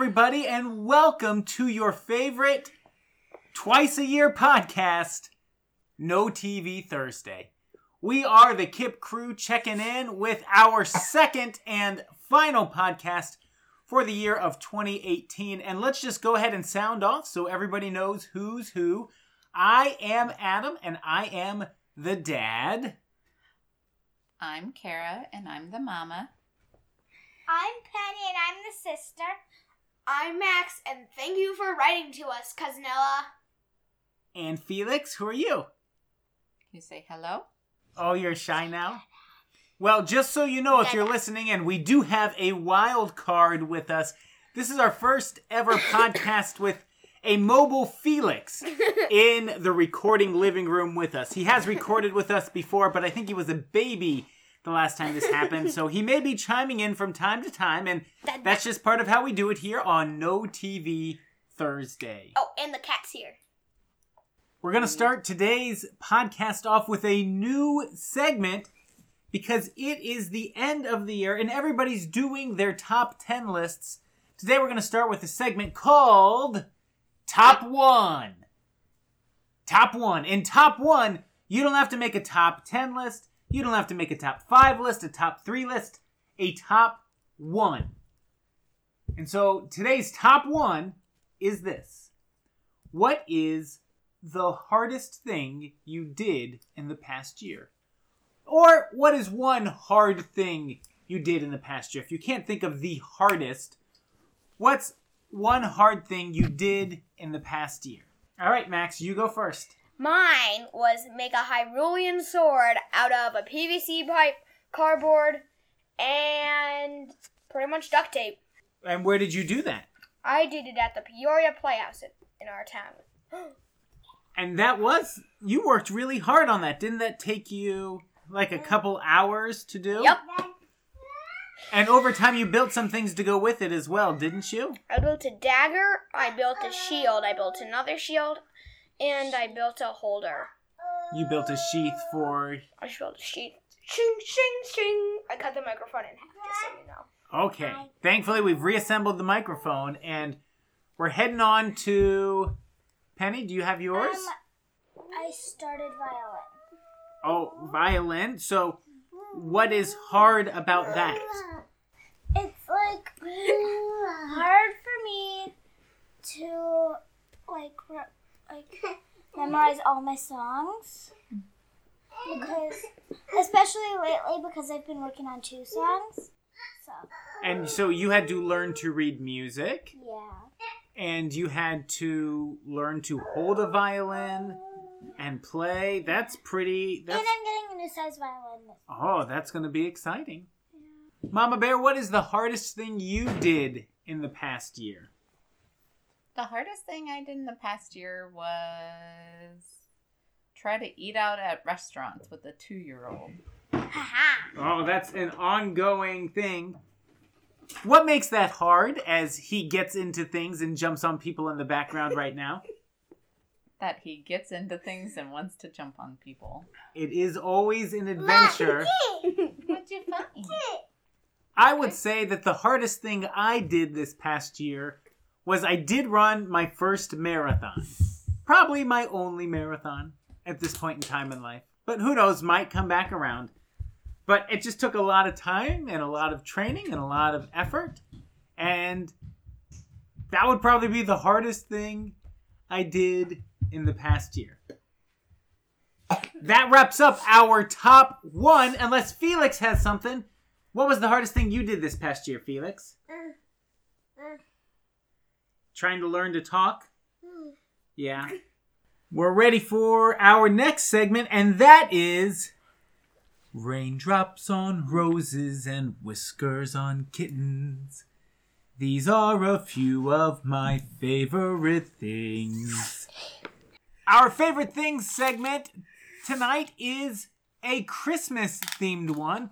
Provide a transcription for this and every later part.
everybody, and welcome to your favorite twice a year podcast, No TV Thursday. We are the Kip crew checking in with our second and final podcast for the year of 2018. And let's just go ahead and sound off so everybody knows who's who. I am Adam, and I am the dad. I'm Cara, and I'm the mama. I'm Penny and I'm the sister. I'm Max, and thank you for writing to us, Cousin Ella. And Felix, who are you? Can you say hello? Oh, you're shy now? Well, just so you know, if you're listening in, we do have a wild card with us. This is our first ever podcast with a mobile Felix in the recording living room with us. He has recorded with us before, but I think he was a baby the last time this happened, so he may be chiming in from time to time, and That- that's just part of how we do it here on No TV Thursday. Oh, and the cat's here. We're going to start today's podcast off with a new segment because it is the end of the year and everybody's doing their top 10 lists. Today we're going to start with a segment called Top 1. Top 1. In Top 1, you don't have to make a top 10 list, you don't have to make a top 5 list, a top 3 list, a top 1. And so today's top 1 is this. What is the hardest thing you did in the past year? Or what is one hard thing you did in the past year? If you can't think of the hardest, what's one hard thing you did in the past year? All right, Max, you go first. Mine was make a Hyrulean sword out of a PVC pipe, cardboard, and pretty much duct tape. And where did you do that? I did it at the Peoria Playhouse in, our town. And that was you worked really hard on that. Didn't that take you like a couple hours to do? Yep. And over time you built some things to go with it as well, didn't you? I built a dagger, I built a shield, I built another shield, and I built a holder. You built a sheath for I built a sheet. Shing, shing, shing. I cut the microphone in half, just so you know. Okay. Thankfully, we've reassembled the microphone and we're heading on to. Penny, do you have yours? Um, I started violin. oh, violin. So, what is hard about that? It's like hard for me to like re- like memorize all my songs because especially lately because I've been working on two songs. So And so, you had to learn to read music yeah. and you had to learn to hold a violin and play. That's pretty. That's, And I'm getting a new size violin. oh, that's going to be exciting. Mama Bear, what is the hardest thing you did in the past year? The hardest thing I did in the past year was try to eat out at restaurants with a two year old. Haha. Oh, that's an ongoing thing. What makes that hard as he gets into things and jumps on people in the background right now? That he gets into things and wants to jump on people. It is always an adventure. What'd you find? I would say that the hardest thing I did this past year was I did run my first marathon. Probably my only marathon at this point in time in life. But who knows, might come back around. But it just took a lot of time and a lot of training and a lot of effort. And that would probably be the hardest thing I did in the past year. That wraps up our top one, unless Felix has something. What was the hardest thing you did this past year, Felix? Er, er. Trying to learn to talk? Hmm. Yeah. We're ready for our next segment, and that is Raindrops on roses and whiskers on kittens. These are a few of my favorite things. Our favorite things segment tonight is a Christmas themed one.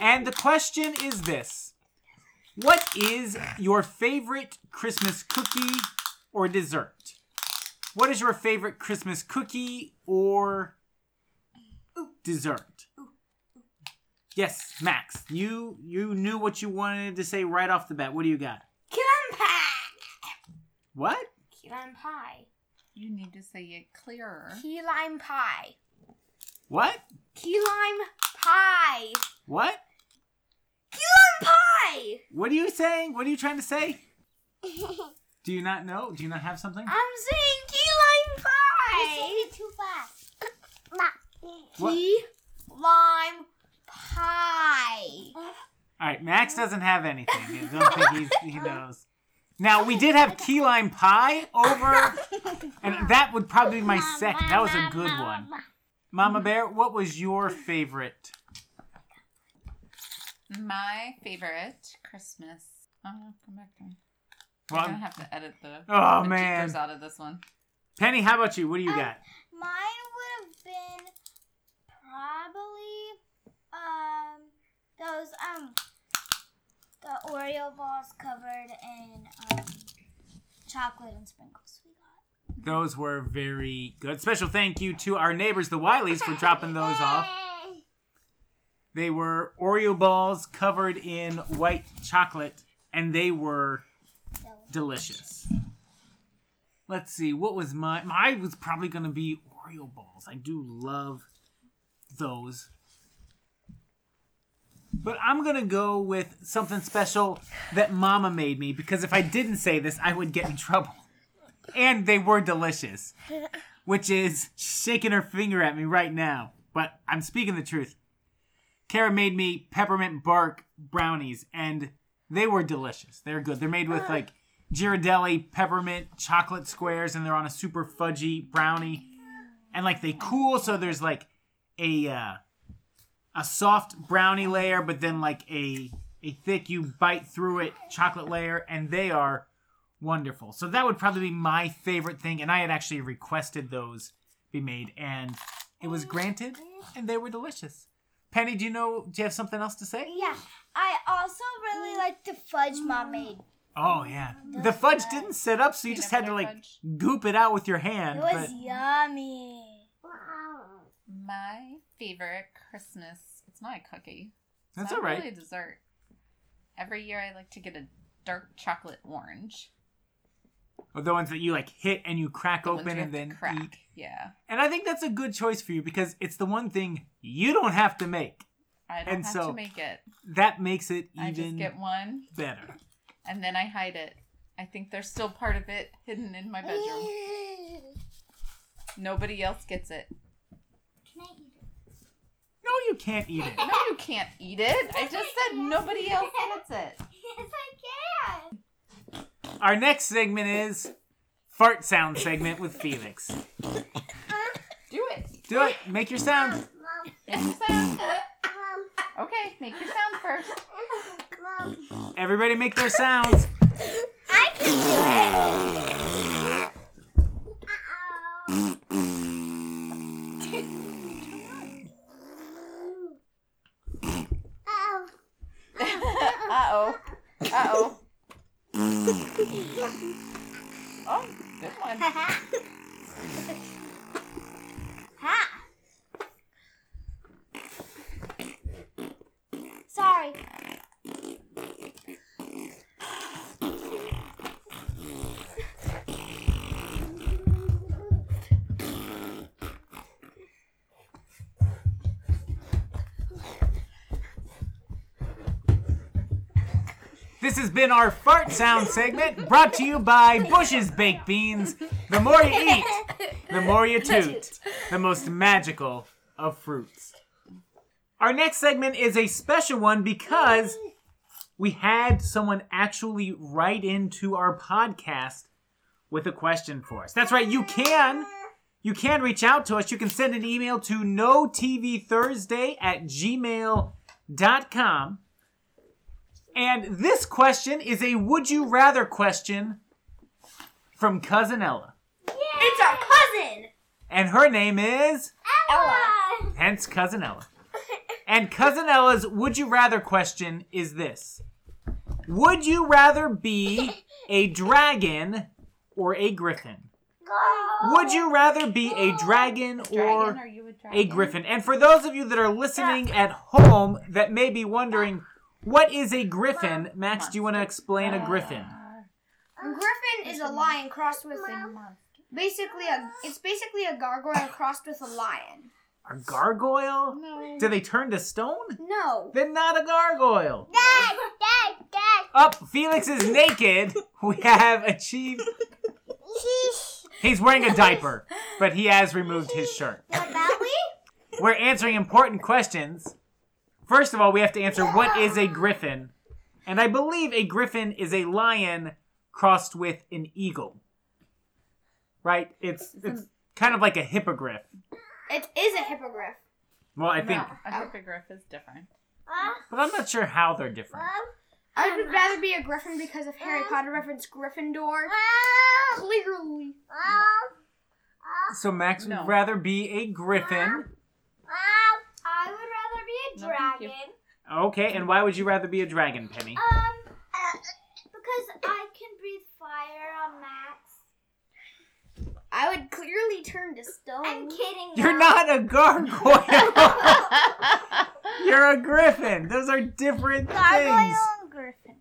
And the question is this What is your favorite Christmas cookie or dessert? What is your favorite Christmas cookie or dessert? Yes, Max. You you knew what you wanted to say right off the bat. What do you got? Compact. What? Key lime pie. You need to say it clearer. Key lime pie. What? Key lime pie. What? Key lime pie. What are you saying? What are you trying to say? Do you not know? Do you not have something? I'm saying key lime I said pie. it too fast. What? Key lime pie. All right, Max doesn't have anything. I don't think he's, he knows. Now we did have key lime pie over, and that would probably be my second. That was a good one. Mama Bear, what was your favorite? My favorite Christmas. Oh, come back to me. Well, I'm gonna have to edit the, Oh, the man. out of this one. Penny, how about you? What do you Um, got? Mine would have been probably um those um the Oreo balls covered in um chocolate and sprinkles we got. Those were very good. Special thank you to our neighbors, the Wileys, for dropping those off. They were Oreo balls covered in white chocolate, and they were delicious. Let's see, what was my mine was probably gonna be Oreo balls. I do love those. But I'm gonna go with something special that Mama made me because if I didn't say this, I would get in trouble. And they were delicious. Which is shaking her finger at me right now. But I'm speaking the truth. Cara made me peppermint bark brownies, and they were delicious. They're good. They're made with like Ghirardelli peppermint chocolate squares, and they're on a super fudgy brownie. And like they cool, so there's like a uh, a soft brownie layer, but then like a a thick you bite through it chocolate layer, and they are wonderful. So that would probably be my favorite thing, and I had actually requested those be made, and it was granted, and they were delicious. Penny, do you know? Do you have something else to say? Yeah. I also really mm. like the fudge mom made. Oh yeah, the mm. fudge didn't set up, so you Peanut just had to like fudge. goop it out with your hand. It was But yummy. My favorite Christmas. It's not a cookie. It's That's not all right. Really a dessert. Every year I like to get a dark chocolate orange. Or the ones that you like hit and you crack The open you and then crack. eat. Yeah. And I think that's a good choice for you because it's the one thing you don't have to make. I don't And have so- to make it. That makes it I just even get one better. and then I hide it. I think there's still part of it hidden in my bedroom. Nobody else gets it. Can I eat it? No, you can't eat it. No, you can't eat it. I just said nobody else gets it. Yes, I can. Our next segment is fart sound segment with Felix. Do it. Do it. Make your sound. Make your sound. Okay, make your sound first. Everybody make their sounds. I can do it. Uh oh. Uh oh. Uh oh. Mm. Oh, good one. This has been our fart sound segment brought to you by Bush's Baked Beans. The more you eat, the more you toot. The most magical of fruits. Our next segment is a special one because we had someone actually write into our podcast with a question for us. That's right, you can. You can reach out to us. You can send an email to no TV Thursday at gmail.com. And this question is a would you rather question from Cousin Ella. It's our cousin. And her name is, Ella. hence Cousin Ella. And Cousin Ella's would you rather question is this Would you rather be a dragon or a griffin? Would you rather be a dragon Dragon, or are you a dragon? a griffin. And for those of you that are listening at home that may be wondering, what is a griffin? Max, do you want to explain a griffin? A griffin is a lion crossed with a Monster. basically a. It's basically a gargoyle crossed with a lion. A gargoyle? No. Do they turn to stone? No. Then not a gargoyle. Dad, dad, dad. Up, Felix is naked. We have achieved. He's wearing a diaper, but he has removed his shirt. What about we? We're answering important questions. First of all, we have to answer what is a griffin? And I believe a griffin is a lion crossed with an eagle. Right? It's it's kind of like a hippogriff. It is a hippogriff. Well, I think, No, a oh. hippogriff is different. Uh, but I'm not sure how they're different. I would rather be a griffin because of Harry uh, Potter reference Gryffindor. Uh, Clearly. So Max would No. rather be a griffin. I would rather be a No, dragon. Okay, and why would you rather be a dragon, Penny? Um, because I can breathe fire on Max. I would clearly turn to stone. I'm kidding. You're Max. not a gargoyle. You're a griffin. Those are different Gargoyle things. and Griffin.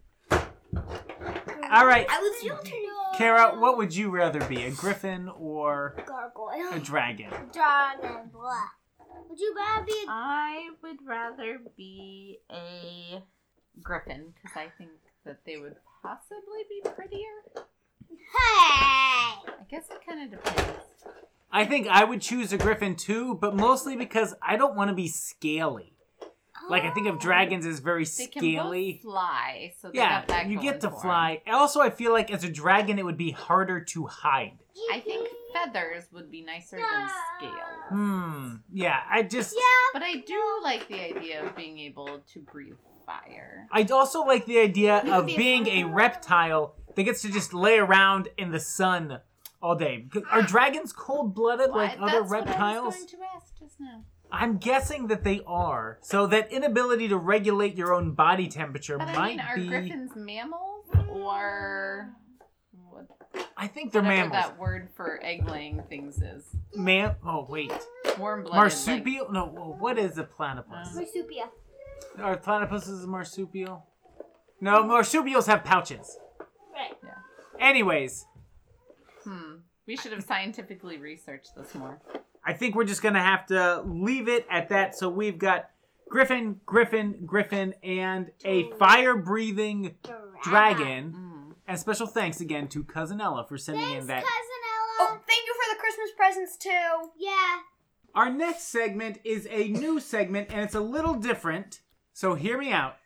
All right, I would still turn. Cara, what would you rather be, a griffin or a Gargoyle. dragon? Dragon. Blah. Would you rather be a I would rather be a griffin because I think that they would possibly be prettier. Hey! I guess it kind of depends. I think I would choose a griffin too, but mostly because I don't want to be scaly. Like I think of dragons as very They can scaly. both fly, so they Yeah, got that you get to for 'em. fly. Also, I feel like as a dragon, it would be harder to hide. I think feathers would be nicer than scales. Hmm. Yeah, I just. Yeah. But I do like the idea of being able to breathe fire. I also like the idea of could be a being a reptile that gets to just lay around in the sun all day. Are dragons cold blooded like Why- other That's what I reptiles? was going to ask just now. I'm guessing that they are. So that inability to regulate your own body temperature But I might mean, are be. griffins mammals or what, I think they're whatever mammals. that word for egg laying things is? Mam. Oh wait, Warm blooded. marsupial. No, what is a platypus? Uh, Marsupia? Are platypuses a marsupial? No, marsupials have pouches. Right. Yeah. Anyways, hmm. We should have scientifically researched this more. I think we're just gonna have to leave it at that. So we've got Griffin, Griffin, Griffin, and a fire-breathing dragon. Mm. And special thanks again to Cousin Ella for sending Thanks, in that. Cousin Ella. Oh, Ella. thank you for the Christmas presents too. Yeah. Our next segment is a new segment, and it's a little different. So hear me out.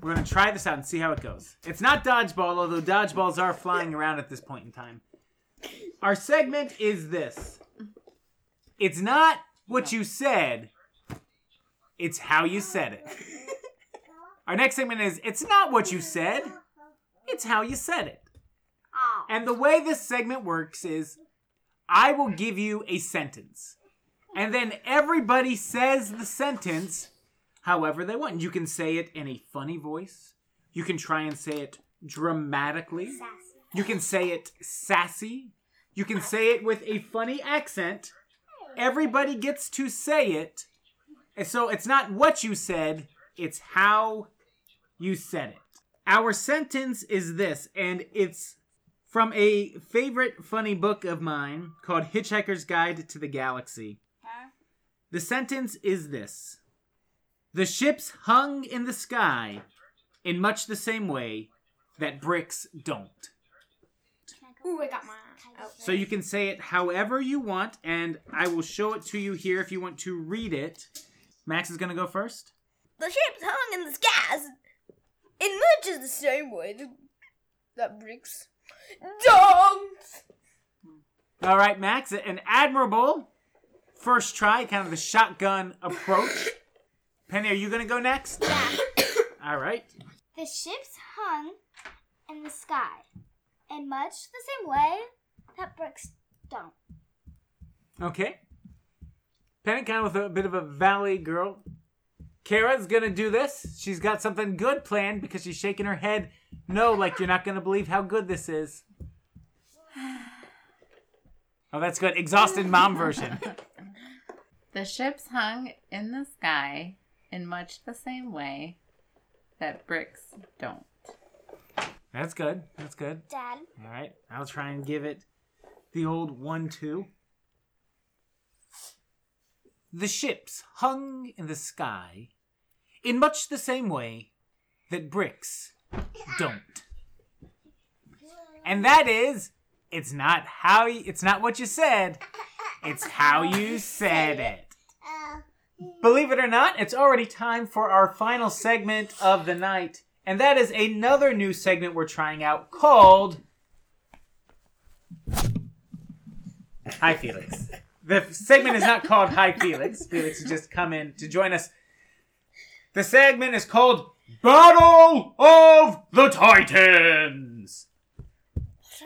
We're gonna try this out and see how it goes. It's not dodgeball, although dodgeballs are flying around at this point in time. Our segment is this. It's not what you said. It's how you said it. Our next segment is it's not what you said. It's how you said it. Oh. And the way this segment works is I will give you a sentence. And then everybody says the sentence however they want. You can say it in a funny voice. You can try and say it dramatically. You can say it sassy. You can say it with a funny accent. Everybody gets to say it. And so it's not what you said, it's how you said it. Our sentence is this, and it's from a favorite funny book of mine called Hitchhiker's Guide to the Galaxy. The sentence is this The ships hung in the sky in much the same way that bricks don't. Ooh, I got mine. Out. So you can say it however you want, and I will show it to you here if you want to read it. Max is going to go first. The ships hung in the skies in much is the same way that, that bricks don't. All right, Max, an admirable first try, kind of the shotgun approach. Penny, are you going to go next? Yeah. All right. The ships hung in the sky in much the same way that bricks don't. Okay. Penny, kind of with a bit of a valley girl. Cara's gonna do this. She's got something good planned because she's shaking her head no, like you're not gonna believe how good this is. Oh, that's good. Exhausted mom version. The ships hung in the sky in much the same way that bricks don't. That's good. That's good. Dad. All right. I'll try and give it the old one, two. The ships hung in the sky in much the same way that bricks don't. And that is, it's not how you, it's not what you said, it's how you said it. Believe it or not, it's already time for our final segment of the night, and that is another new segment we're trying out called Hi Felix. The segment is not called Hi Felix. Felix has just come in to join us. The segment is called Battle of the Titans.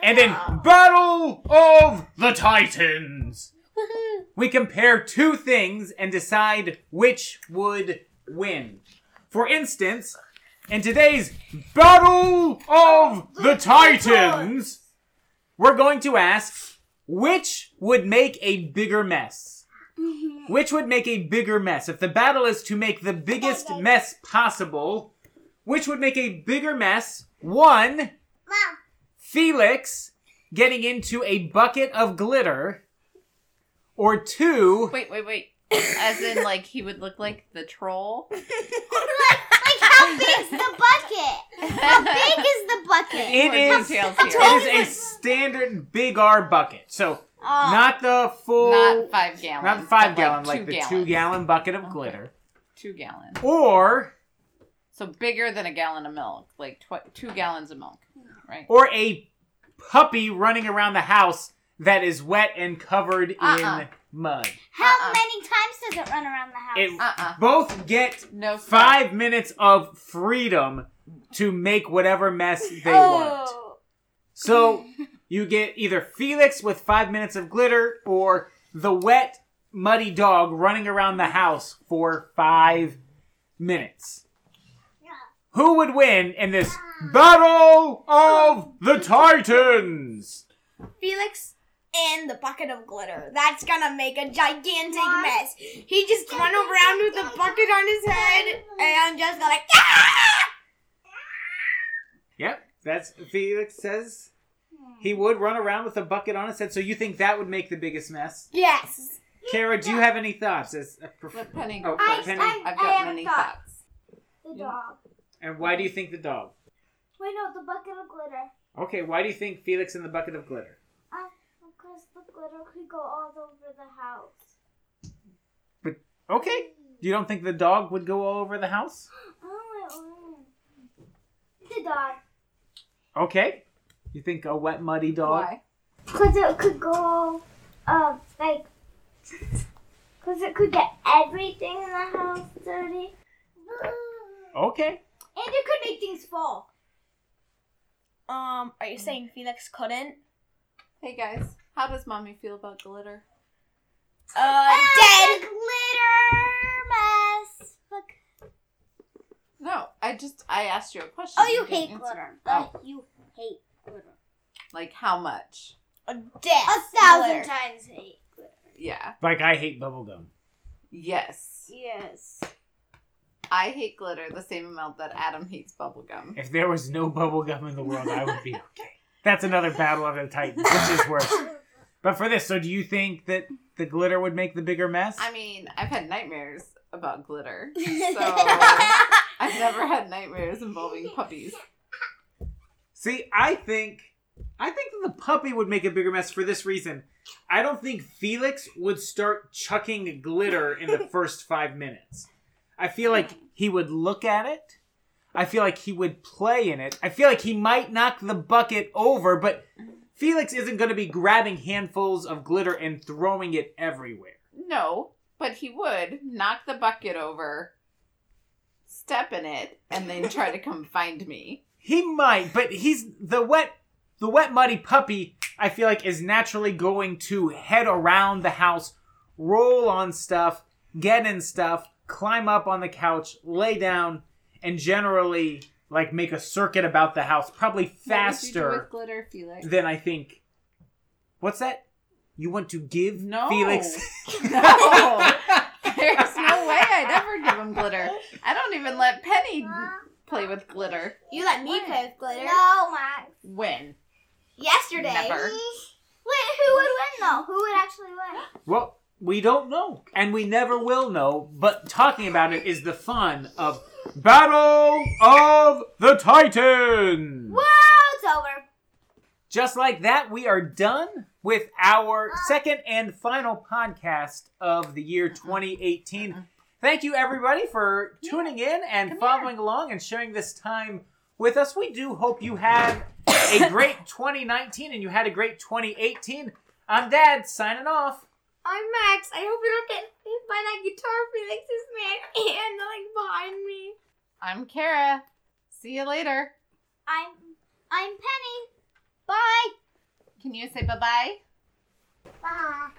And in Battle of the Titans, we compare two things and decide which would win. For instance, in today's Battle of the Titans, we're going to ask which would make a bigger mess? Mm-hmm. Which would make a bigger mess? If the battle is to make the biggest mess possible, which would make a bigger mess? One, Mom. Felix getting into a bucket of glitter, or two, Wait, wait, wait. As in, like, he would look like the troll? like, like how big's the bucket? How big is the bucket? it More is, details it here. is a standard big R bucket. So, Oh. not the full, Not five gallon. not the five gallon, like, like the gallons. two gallon bucket of Okay. glitter. Two gallon. Or, So bigger than a gallon of milk. Like tw- two gallons of milk. Right? or a puppy running around the house that is wet and covered Uh-uh. in mud. How Uh-uh. many times does it run around the house? It Uh-uh. both get No. five minutes of freedom to make whatever mess they oh. want. oh. So you get either Felix with five minutes of glitter or the wet, muddy dog running around the house for five minutes. Who would win in this Battle of the Titans? Felix and the bucket of glitter. That's gonna make a gigantic mess. He just run around with a bucket on his head and just go like, "Ah!" Yep, that's Felix says he would run around with a bucket on his head. So you think that would make the biggest mess? yes. Cara, do you have any thoughts? As a prof- Let Penny Oh, I- first. Penny. I- I've got have many thoughts. thoughts. The dog. and why do you think the dog? Wait, no, the bucket of glitter. Okay, why do you think Felix and the bucket of glitter? Glitter could go all over the house. But okay. You don't think the dog would go all over the house? Oh, oh. The dog. Okay. You think a wet, muddy dog? Why? Because it could go, um, like, because it could get everything in the house dirty. Okay. And it could make things fall. Um, are you saying Felix couldn't? Hey guys, how does mommy feel about glitter? Uh, dead. the glitter mess. Look. No, I just I asked you a question. Oh, you didn't hate answer. glitter. Oh. Uh, you hate glitter. Like how much? A death. A thousand glitter. times hate glitter. Yeah. Like I hate bubblegum. Yes. Yes. I hate glitter the same amount that Adam hates bubblegum. If there was no bubblegum in the world, I would be okay. That's another battle of the titans, which is worse. But for this, so do you think that the glitter would make the bigger mess? I mean, I've had nightmares about glitter. So I've never had nightmares involving puppies. See, I think I think that the puppy would make a bigger mess for this reason. I don't think Felix would start chucking glitter in the first five minutes. I feel like he would look at it. I feel like he would play in it. I feel like he might knock the bucket over, but Felix isn't going to be grabbing handfuls of glitter and throwing it everywhere. No, but he would knock the bucket over, step in it, and then try to come find me. He might, but he's the wet the wet muddy puppy I feel like is naturally going to head around the house, roll on stuff, get in stuff, climb up on the couch, lay down, and generally like make a circuit about the house, probably What would you do faster with glitter, Felix? than I think. What's that? You want to give No. Felix? No. There's no way I'd ever give him glitter. I don't even let Penny play with glitter. You let me When? play with glitter. No, Max. When? Yesterday. Never. Wait, who would win though? Who would actually win? Well, we don't know, and we never will know. But talking about it is the fun of Battle of the Titans. Whoa, it's over. Just like that, we are done with our uh. second and final podcast of the year uh-huh. 2018. Uh-huh. Thank you, everybody, for tuning in and Come following along and sharing this time with us. We do hope you had a great 2019 and you had a great 2018. I'm Dad, signing off. I'm Max. I hope you don't get hit by that guitar Felix's man and like behind me. I'm Cara. See you later. I'm I'm Penny. Bye. Can you say bye bye? Bye.